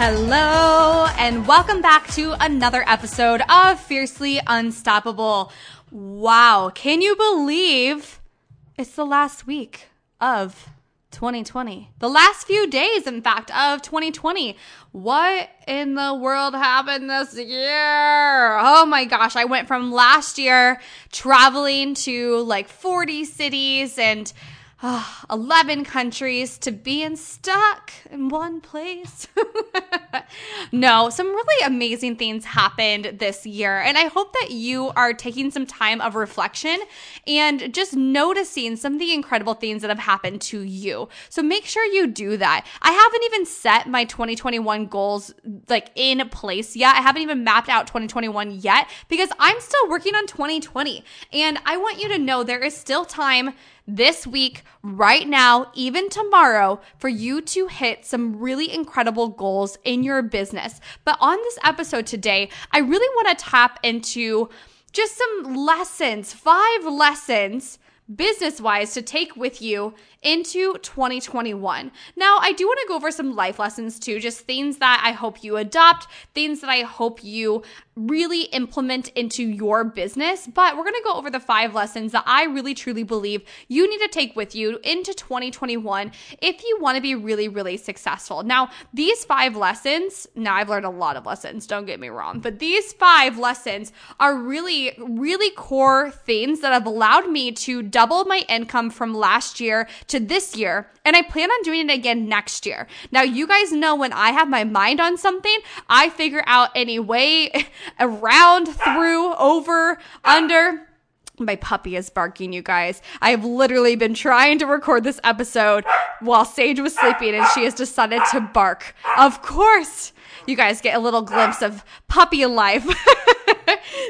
Hello, and welcome back to another episode of Fiercely Unstoppable. Wow, can you believe it's the last week of 2020? The last few days, in fact, of 2020. What in the world happened this year? Oh my gosh, I went from last year traveling to like 40 cities and uh, 11 countries to being stuck in one place. no, some really amazing things happened this year. And I hope that you are taking some time of reflection and just noticing some of the incredible things that have happened to you. So make sure you do that. I haven't even set my 2021 goals like in place yet. I haven't even mapped out 2021 yet because I'm still working on 2020. And I want you to know there is still time this week, right now, even tomorrow, for you to hit some really incredible goals in your business. But on this episode today, I really want to tap into just some lessons, five lessons business wise to take with you into 2021. Now, I do want to go over some life lessons too, just things that I hope you adopt, things that I hope you really implement into your business. But we're going to go over the five lessons that I really truly believe you need to take with you into 2021 if you want to be really, really successful. Now, these five lessons, now I've learned a lot of lessons, don't get me wrong, but these five lessons are really, really core things that have allowed me to double my income from last year to this year. And I plan on doing it again next year. Now, you guys know when I have my mind on something, I figure out any way around, through, over, under. My puppy is barking, you guys. I have literally been trying to record this episode while Sage was sleeping and she has decided to bark. Of course, you guys get a little glimpse of puppy life.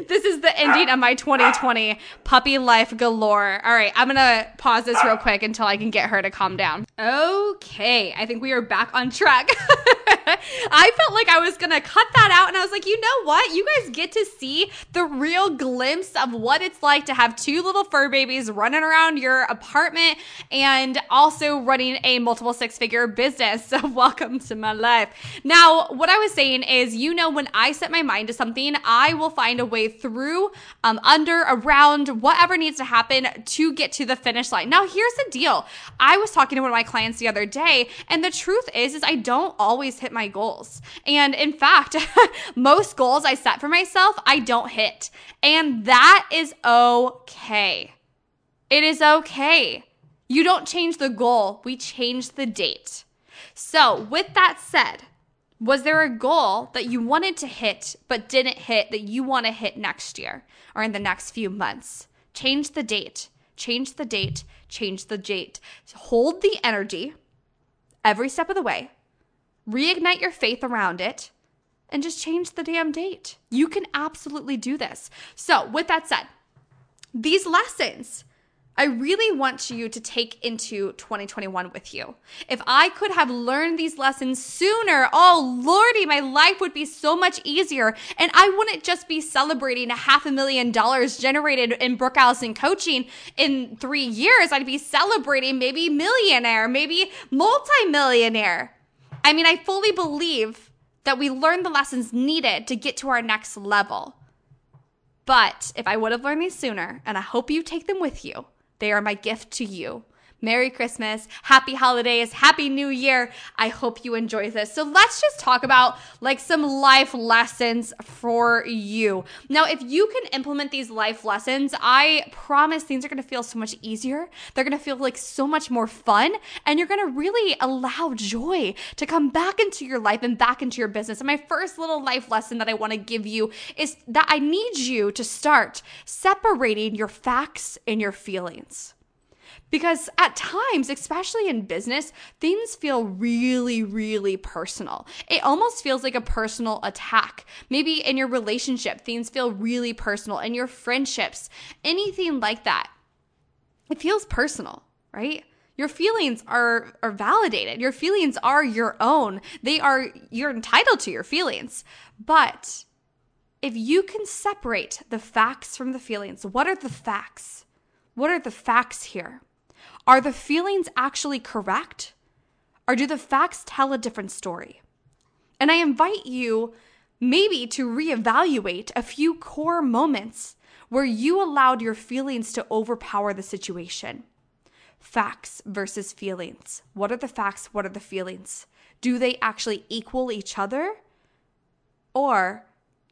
this is the ending of my 2020 puppy life galore. All right, I'm gonna pause this real quick until I can get her to calm down. Okay, I think we are back on track. I felt like I was gonna cut that out, and I was like, you know what? You guys get to see the real glimpse of what it's like to have two little fur babies running around your apartment and also running a multiple six figure business. So, welcome to my life. Now, what I was saying is, you know, when I set my mind to something, I will find a way through, um, under, around, whatever needs to happen to get to the finish line. Now, here's the deal. I was talking to one of my clients the other day, and the truth is, is I don't always hit my goals. And in fact, most goals I set for myself, I don't hit. And that is okay. It is okay. You don't change the goal, we change the date. So, with that said, was there a goal that you wanted to hit but didn't hit that you want to hit next year or in the next few months? Change the date, change the date, change the date. Hold the energy every step of the way, reignite your faith around it, and just change the damn date. You can absolutely do this. So, with that said, these lessons I really want you to take into 2021 with you. If I could have learned these lessons sooner, oh lordy, my life would be so much easier. And I wouldn't just be celebrating a half a million dollars generated in Brooke Allison coaching in three years. I'd be celebrating maybe millionaire, maybe multimillionaire. I mean, I fully believe that we learned the lessons needed to get to our next level. But if I would have learned these sooner, and I hope you take them with you, they are my gift to you. Merry Christmas, Happy Holidays, Happy New Year. I hope you enjoy this. So let's just talk about like some life lessons for you. Now, if you can implement these life lessons, I promise things are going to feel so much easier. They're going to feel like so much more fun, and you're going to really allow joy to come back into your life and back into your business. And my first little life lesson that I want to give you is that I need you to start separating your facts and your feelings. Because at times, especially in business, things feel really, really personal. It almost feels like a personal attack. Maybe in your relationship, things feel really personal. In your friendships, anything like that. It feels personal, right? Your feelings are, are validated. Your feelings are your own. They are, you're entitled to your feelings. But if you can separate the facts from the feelings, what are the facts? What are the facts here? Are the feelings actually correct? Or do the facts tell a different story? And I invite you maybe to reevaluate a few core moments where you allowed your feelings to overpower the situation. Facts versus feelings. What are the facts? What are the feelings? Do they actually equal each other? Or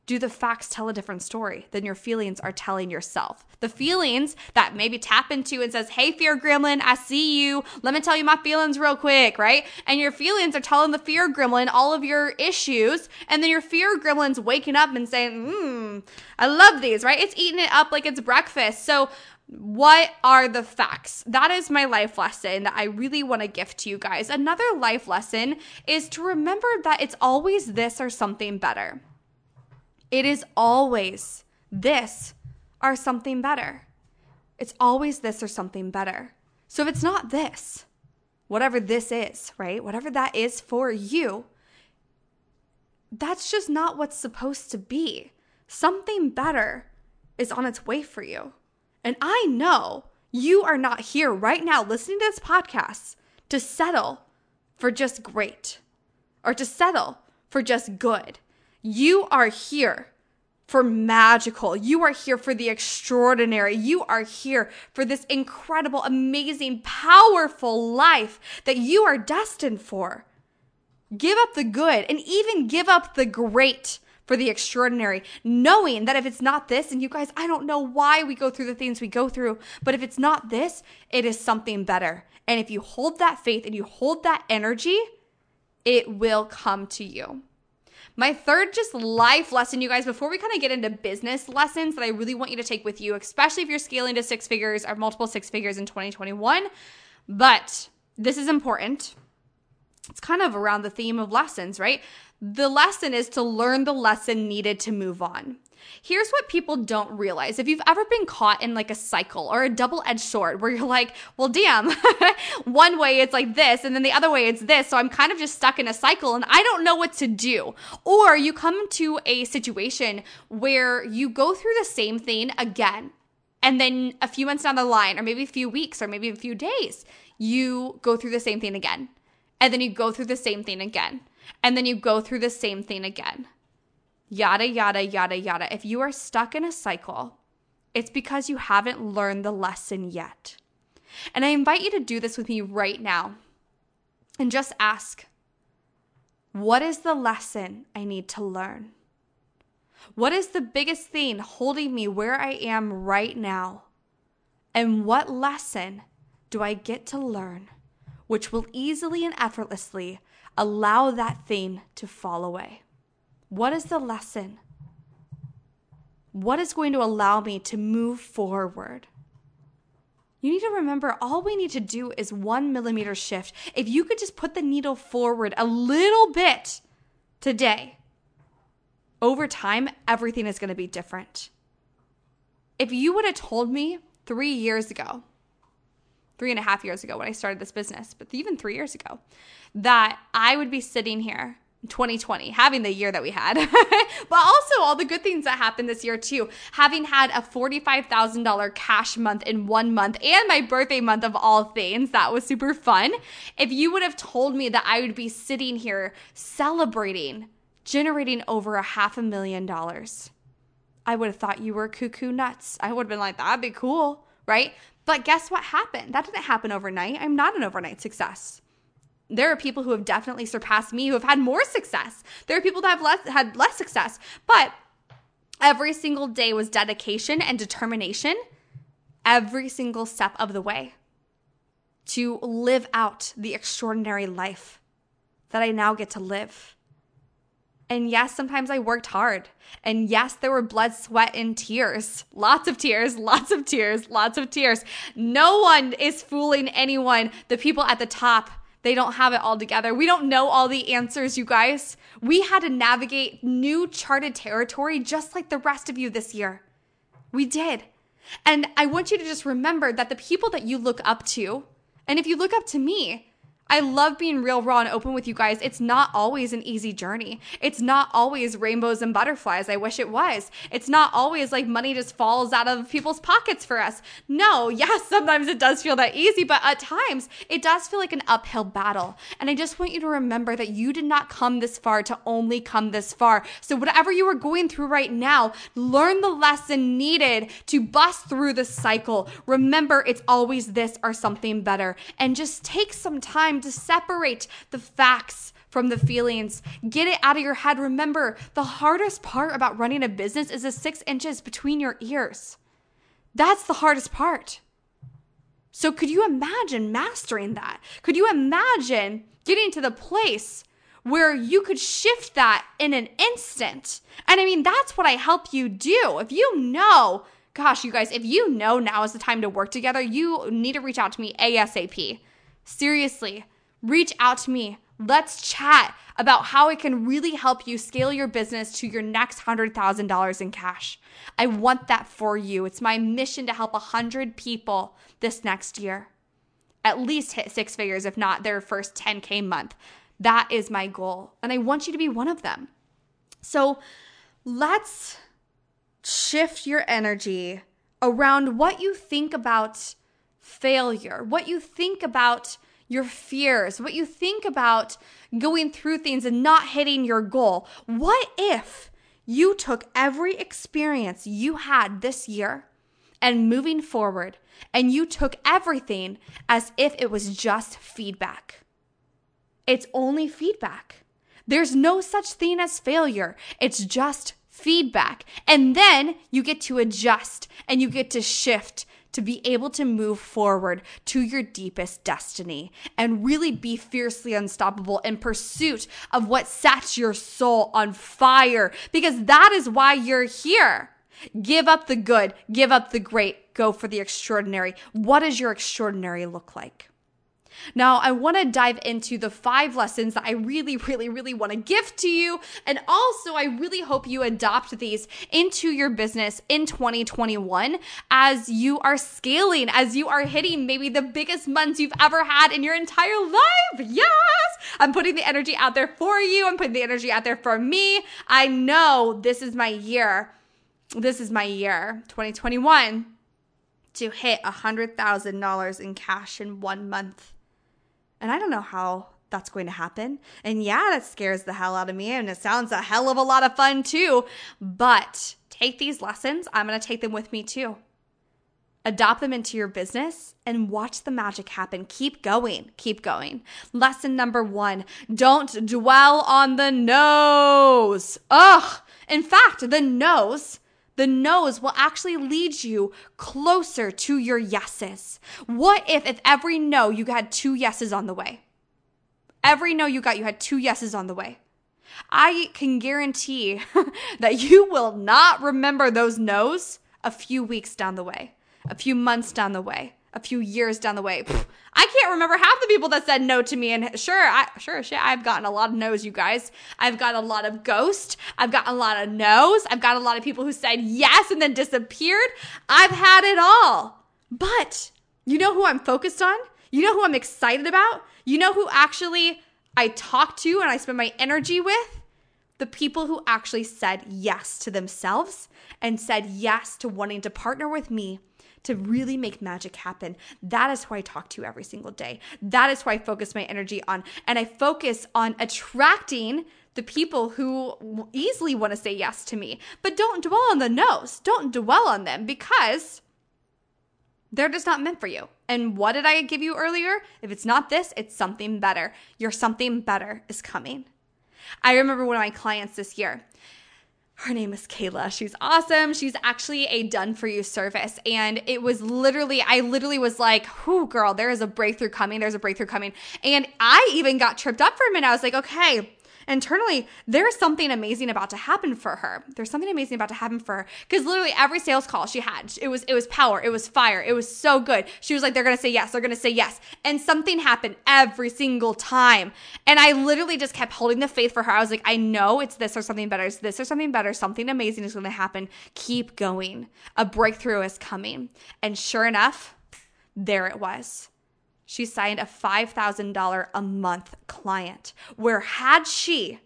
do the facts tell a different story than your feelings are telling yourself? The feelings that maybe tap into and says, Hey, fear gremlin, I see you. Let me tell you my feelings real quick, right? And your feelings are telling the fear gremlin all of your issues. And then your fear gremlin's waking up and saying, Hmm, I love these, right? It's eating it up like it's breakfast. So, what are the facts? That is my life lesson that I really want to gift to you guys. Another life lesson is to remember that it's always this or something better. It is always this or something better. It's always this or something better. So if it's not this, whatever this is, right? Whatever that is for you, that's just not what's supposed to be. Something better is on its way for you. And I know you are not here right now listening to this podcast to settle for just great or to settle for just good. You are here for magical. You are here for the extraordinary. You are here for this incredible, amazing, powerful life that you are destined for. Give up the good and even give up the great for the extraordinary, knowing that if it's not this, and you guys, I don't know why we go through the things we go through, but if it's not this, it is something better. And if you hold that faith and you hold that energy, it will come to you. My third just life lesson, you guys, before we kind of get into business lessons that I really want you to take with you, especially if you're scaling to six figures or multiple six figures in 2021. But this is important. It's kind of around the theme of lessons, right? The lesson is to learn the lesson needed to move on. Here's what people don't realize. If you've ever been caught in like a cycle or a double edged sword where you're like, well, damn, one way it's like this, and then the other way it's this. So I'm kind of just stuck in a cycle and I don't know what to do. Or you come to a situation where you go through the same thing again. And then a few months down the line, or maybe a few weeks, or maybe a few days, you go through the same thing again. And then you go through the same thing again. And then you go through the same thing again yada, yada, yada, yada. If you are stuck in a cycle, it's because you haven't learned the lesson yet. And I invite you to do this with me right now and just ask what is the lesson I need to learn? What is the biggest thing holding me where I am right now? And what lesson do I get to learn, which will easily and effortlessly allow that thing to fall away? What is the lesson? What is going to allow me to move forward? You need to remember all we need to do is one millimeter shift. If you could just put the needle forward a little bit today, over time, everything is going to be different. If you would have told me three years ago, three and a half years ago when I started this business, but even three years ago, that I would be sitting here 2020, having the year that we had, but also all the good things that happened this year too. Having had a $45,000 cash month in one month and my birthday month of all things, that was super fun. If you would have told me that I would be sitting here celebrating, generating over a half a million dollars, I would have thought you were cuckoo nuts. I would have been like, that'd be cool, right? But guess what happened? That didn't happen overnight. I'm not an overnight success. There are people who have definitely surpassed me who have had more success. There are people that have less, had less success. But every single day was dedication and determination every single step of the way to live out the extraordinary life that I now get to live. And yes, sometimes I worked hard. And yes, there were blood, sweat, and tears. Lots of tears, lots of tears, lots of tears. No one is fooling anyone. The people at the top, they don't have it all together. We don't know all the answers, you guys. We had to navigate new charted territory just like the rest of you this year. We did. And I want you to just remember that the people that you look up to, and if you look up to me, I love being real, raw, and open with you guys. It's not always an easy journey. It's not always rainbows and butterflies. I wish it was. It's not always like money just falls out of people's pockets for us. No, yes, sometimes it does feel that easy, but at times it does feel like an uphill battle. And I just want you to remember that you did not come this far to only come this far. So, whatever you are going through right now, learn the lesson needed to bust through the cycle. Remember, it's always this or something better. And just take some time time to separate the facts from the feelings. Get it out of your head. Remember, the hardest part about running a business is the six inches between your ears. That's the hardest part. So, could you imagine mastering that? Could you imagine getting to the place where you could shift that in an instant? And I mean, that's what I help you do. If you know, gosh, you guys, if you know now is the time to work together, you need to reach out to me ASAP. Seriously, reach out to me. Let's chat about how it can really help you scale your business to your next $100,000 in cash. I want that for you. It's my mission to help 100 people this next year. At least hit six figures, if not their first 10K month. That is my goal. And I want you to be one of them. So let's shift your energy around what you think about failure, what you think about your fears, what you think about going through things and not hitting your goal. What if you took every experience you had this year and moving forward and you took everything as if it was just feedback? It's only feedback. There's no such thing as failure. It's just feedback. And then you get to adjust and you get to shift to be able to move forward to your deepest destiny and really be fiercely unstoppable in pursuit of what sets your soul on fire because that is why you're here. Give up the good, give up the great, go for the extraordinary. What does your extraordinary look like? Now, I want to dive into the five lessons that I really, really, really want to give to you. And also, I really hope you adopt these into your business in 2021 as you are scaling, as you are hitting maybe the biggest months you've ever had in your entire life. Yes! I'm putting the energy out there for you. I'm putting the energy out there for me. I know this is my year. This is my year, 2021, to hit $100,000 in cash in one month. And I don't know how that's going to happen. And yeah, that scares the hell out of me. And it sounds a hell of a lot of fun too. But take these lessons. I'm going to take them with me too. Adopt them into your business and watch the magic happen. Keep going. Keep going. Lesson number one don't dwell on the no's. Ugh. In fact, the no's the no's will actually lead you closer to your yeses. What if, if every no you had two yeses on the way? Every no you got, you had two yeses on the way. I can guarantee that you will not remember those no's a few weeks down the way, a few months down the way, a few years down the way. I can't remember half the people that said no to me. And sure, I sure shit, I've gotten a lot of no's, you guys. I've got a lot of ghost. I've got a lot of no's. I've got a lot of people who said yes and then disappeared. I've had it all. But you know who I'm focused on? You know who I'm excited about? You know who actually I talk to and I spend my energy with? The people who actually said yes to themselves and said yes to wanting to partner with me to really make magic happen. That is who I talk to every single day. That is who I focus my energy on. And I focus on attracting the people who easily want to say yes to me. But don't dwell on the no's. Don't dwell on them because they're just not meant for you. And what did I give you earlier? If it's not this, it's something better. Your something better is coming. I remember one of my clients this year. Her name is Kayla. She's awesome. She's actually a done for you service. And it was literally, I literally was like, whoo, girl, there is a breakthrough coming. There's a breakthrough coming. And I even got tripped up for a minute. I was like, okay, internally, there's something amazing about to happen for her. There's something amazing about to happen for her. Because literally every sales call she had, it was it was power, it was fire, it was so good. She was like, they're gonna say yes, they're gonna say yes. And something happened every single time. And I literally just kept holding the faith for her. I was like, I know it's this or something better, it's this or something better, something amazing is gonna happen. Keep going. A breakthrough is coming. And sure enough, there it was she signed a $5,000 a month client where had she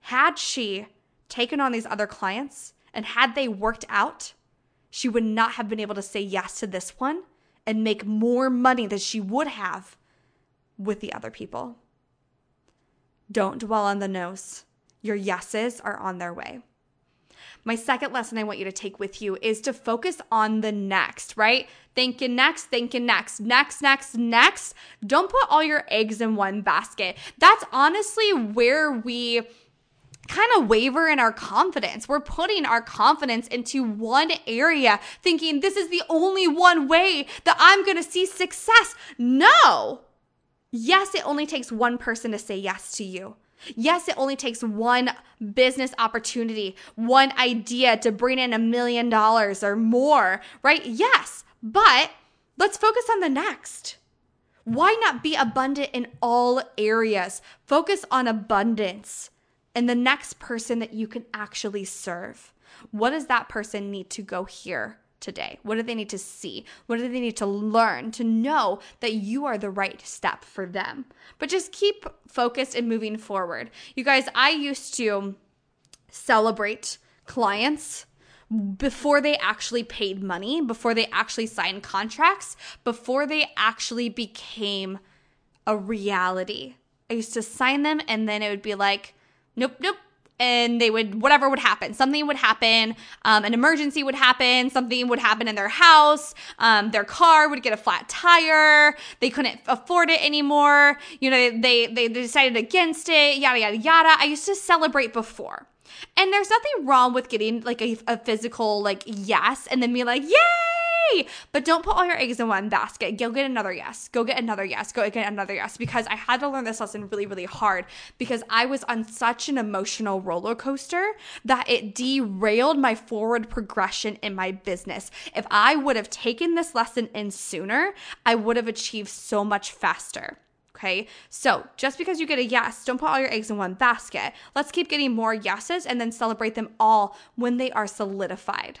had she taken on these other clients and had they worked out, she would not have been able to say yes to this one and make more money than she would have with the other people. Don't dwell on the no's. Your yeses are on their way. My second lesson I want you to take with you is to focus on the next, right? Thinking next, thinking next, next, next, next. Don't put all your eggs in one basket. That's honestly where we kind of waver in our confidence. We're putting our confidence into one area, thinking this is the only one way that I'm going to see success. No. Yes, it only takes one person to say yes to you. Yes, it only takes one business opportunity, one idea to bring in a million dollars or more, right? Yes, but let's focus on the next. Why not be abundant in all areas? Focus on abundance and the next person that you can actually serve. What does that person need to go here? Today? What do they need to see? What do they need to learn to know that you are the right step for them? But just keep focused and moving forward. You guys, I used to celebrate clients before they actually paid money, before they actually signed contracts, before they actually became a reality. I used to sign them and then it would be like, nope, nope, and they would whatever would happen. Something would happen um, an emergency would happen something would happen in their house um, their car would get a flat tire they couldn't afford it anymore you know they they decided against it yada yada yada. I used to celebrate before. And there's nothing wrong with getting like a, a physical like yes and then be like yay but don't put all your eggs in one basket. Go get another yes. Go get another yes. Go get another yes. Because I had to learn this lesson really, really hard because I was on such an emotional roller coaster that it derailed my forward progression in my business. If I would have taken this lesson in sooner, I would have achieved so much faster. Okay. So just because you get a yes, don't put all your eggs in one basket. Let's keep getting more yeses and then celebrate them all when they are solidified.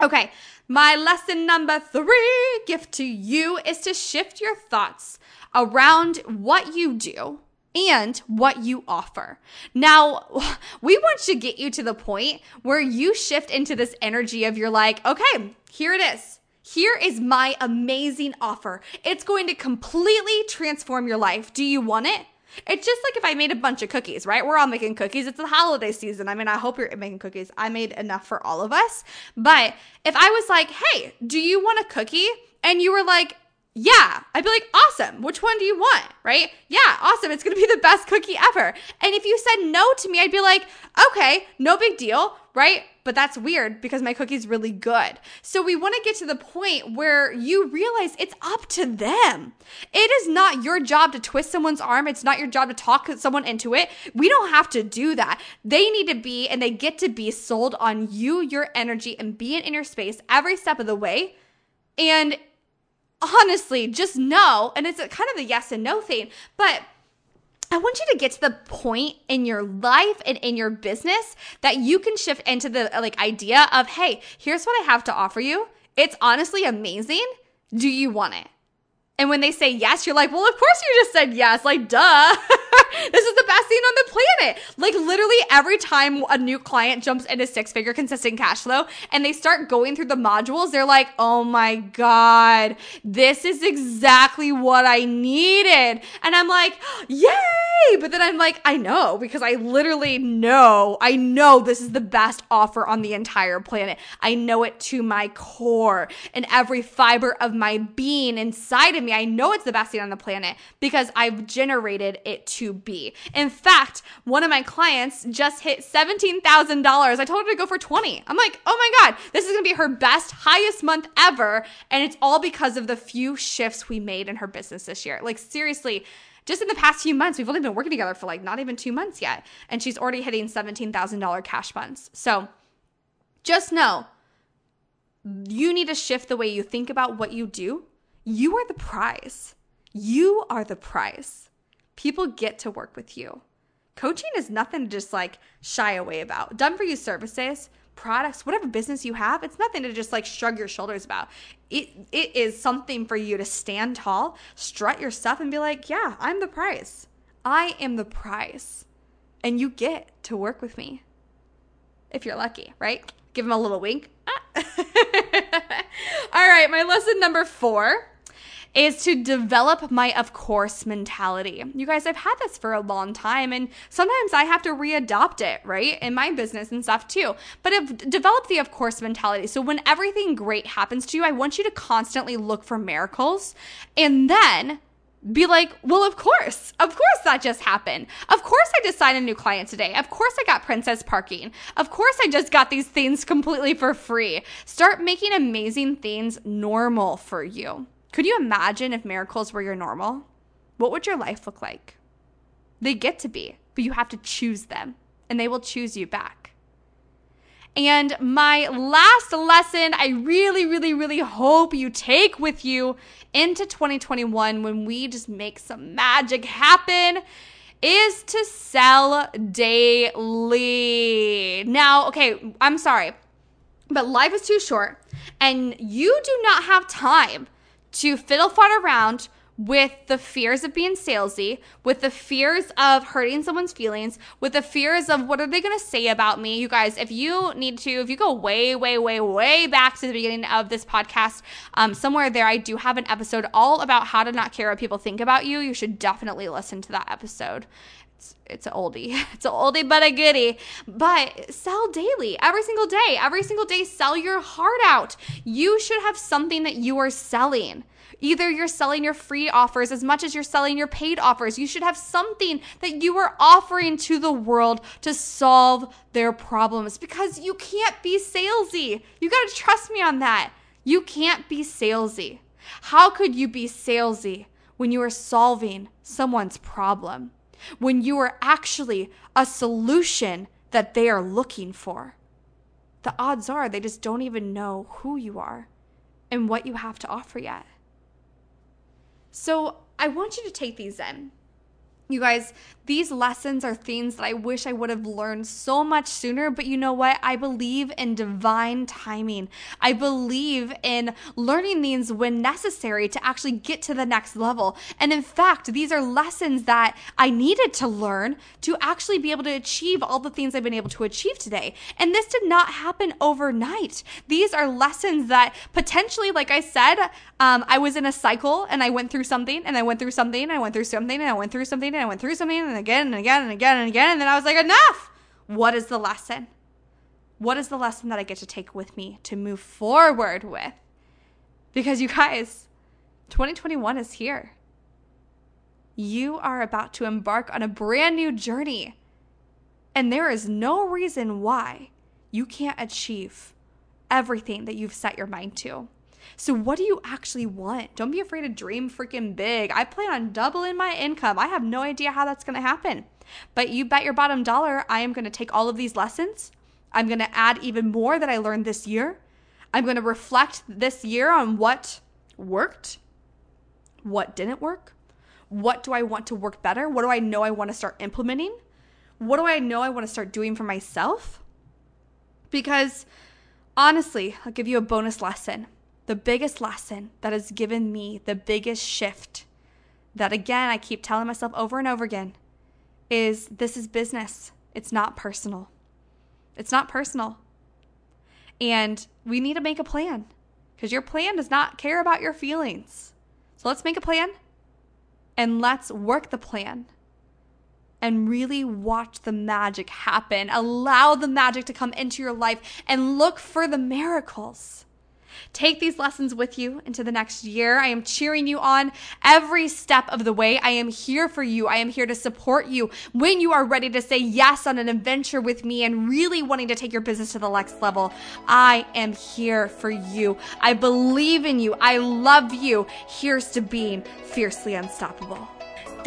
Okay, my lesson number three gift to you is to shift your thoughts around what you do and what you offer. Now, we want to get you to the point where you shift into this energy of you're like, okay, here it is. Here is my amazing offer. It's going to completely transform your life. Do you want it? It's just like if I made a bunch of cookies, right? We're all making cookies. It's the holiday season. I mean, I hope you're making cookies. I made enough for all of us. But if I was like, hey, do you want a cookie? And you were like, yeah, I'd be like, awesome. Which one do you want? Right? Yeah, awesome. It's going to be the best cookie ever. And if you said no to me, I'd be like, okay, no big deal. Right? But that's weird because my cookie's really good. So we want to get to the point where you realize it's up to them. It is not your job to twist someone's arm. It's not your job to talk someone into it. We don't have to do that. They need to be and they get to be sold on you, your energy, and being in your space every step of the way. And honestly, just know, and it's kind of the yes and no thing, but I want you to get to the point in your life and in your business that you can shift into the like idea of, hey, here's what I have to offer you. It's honestly amazing. Do you want it? And when they say yes, you're like, well, of course you just said yes. Like, duh. this is the best thing on the planet. Like, literally, every time a new client jumps into six figure consistent cash flow and they start going through the modules, they're like, oh my God, this is exactly what I needed. And I'm like, yay! But then I'm like, I know because I literally know, I know this is the best offer on the entire planet. I know it to my core and every fiber of my being inside of me. I know it's the best thing on the planet because I've generated it to be. In fact, one of my clients just hit $17,000. I told her to go for 20. I'm like, oh my God, this is going to be her best, highest month ever. And it's all because of the few shifts we made in her business this year. Like, seriously, just in the past few months, we've only been working together for like not even two months yet. And she's already hitting $17,000 cash months. So just know you need to shift the way you think about what you do. You are the prize. You are the prize. People get to work with you. Coaching is nothing to just like shy away about. Done for you services, products, whatever business you have, it's nothing to just like shrug your shoulders about. It it is something for you to stand tall, strut your stuff and be like, "Yeah, I'm the prize. I am the prize." And you get to work with me. If you're lucky, right? Give him a little wink. Ah. All right, my lesson number 4 is to develop my of course mentality. You guys, I've had this for a long time and sometimes I have to readopt it, right? In my business and stuff too. But I've developed the of course mentality. So when everything great happens to you, I want you to constantly look for miracles and then be like, well, of course, of course that just happened. Of course I just signed a new client today. Of course I got princess parking. Of course I just got these things completely for free. Start making amazing things normal for you. Could you imagine if miracles were your normal? What would your life look like? They get to be, but you have to choose them, and they will choose you back. And my last lesson, I really, really, really hope you take with you into 2021 when we just make some magic happen is to sell daily. Now, okay, I'm sorry, but life is too short, and you do not have time to fiddle fart around with the fears of being salesy, with the fears of hurting someone's feelings, with the fears of what are they going to say about me. You guys, if you need to, if you go way, way, way, way back to the beginning of this podcast, um, somewhere there, I do have an episode all about how to not care what people think about you. You should definitely listen to that episode. It's, it's an oldie. It's an oldie but a goodie. But sell daily, every single day. Every single day, sell your heart out. You should have something that you are selling. Either you're selling your free offers as much as you're selling your paid offers. You should have something that you are offering to the world to solve their problems because you can't be salesy. You got to trust me on that. You can't be salesy. How could you be salesy when you are solving someone's problem? When you are actually a solution that they are looking for? The odds are they just don't even know who you are and what you have to offer yet. So I want you to take these in. You guys, these lessons are things that I wish I would have learned so much sooner, but you know what? I believe in divine timing. I believe in learning these when necessary to actually get to the next level. And in fact, these are lessons that I needed to learn to actually be able to achieve all the things I've been able to achieve today. And this did not happen overnight. These are lessons that potentially, like I said, um, I was in a cycle and I went through something and I went through something and I went through something and I went through something and I went through something and again and again and again and again. And then I was like, enough. What is the lesson? What is the lesson that I get to take with me to move forward with? Because you guys, 2021 is here. You are about to embark on a brand new journey. And there is no reason why you can't achieve everything that you've set your mind to. So, what do you actually want? Don't be afraid to dream freaking big. I plan on doubling my income. I have no idea how that's going to happen. But you bet your bottom dollar, I am going to take all of these lessons. I'm going to add even more that I learned this year. I'm going to reflect this year on what worked, what didn't work, what do I want to work better, what do I know I want to start implementing, what do I know I want to start doing for myself. Because honestly, I'll give you a bonus lesson the biggest lesson that has given me the biggest shift that again I keep telling myself over and over again is this is business. It's not personal. It's not personal. And we need to make a plan because your plan does not care about your feelings. So let's make a plan and let's work the plan and really watch the magic happen. Allow the magic to come into your life and look for the miracles. Take these lessons with you into the next year. I am cheering you on every step of the way. I am here for you. I am here to support you when you are ready to say yes on an adventure with me and really wanting to take your business to the next level. I am here for you. I believe in you. I love you. Here's to being fiercely unstoppable.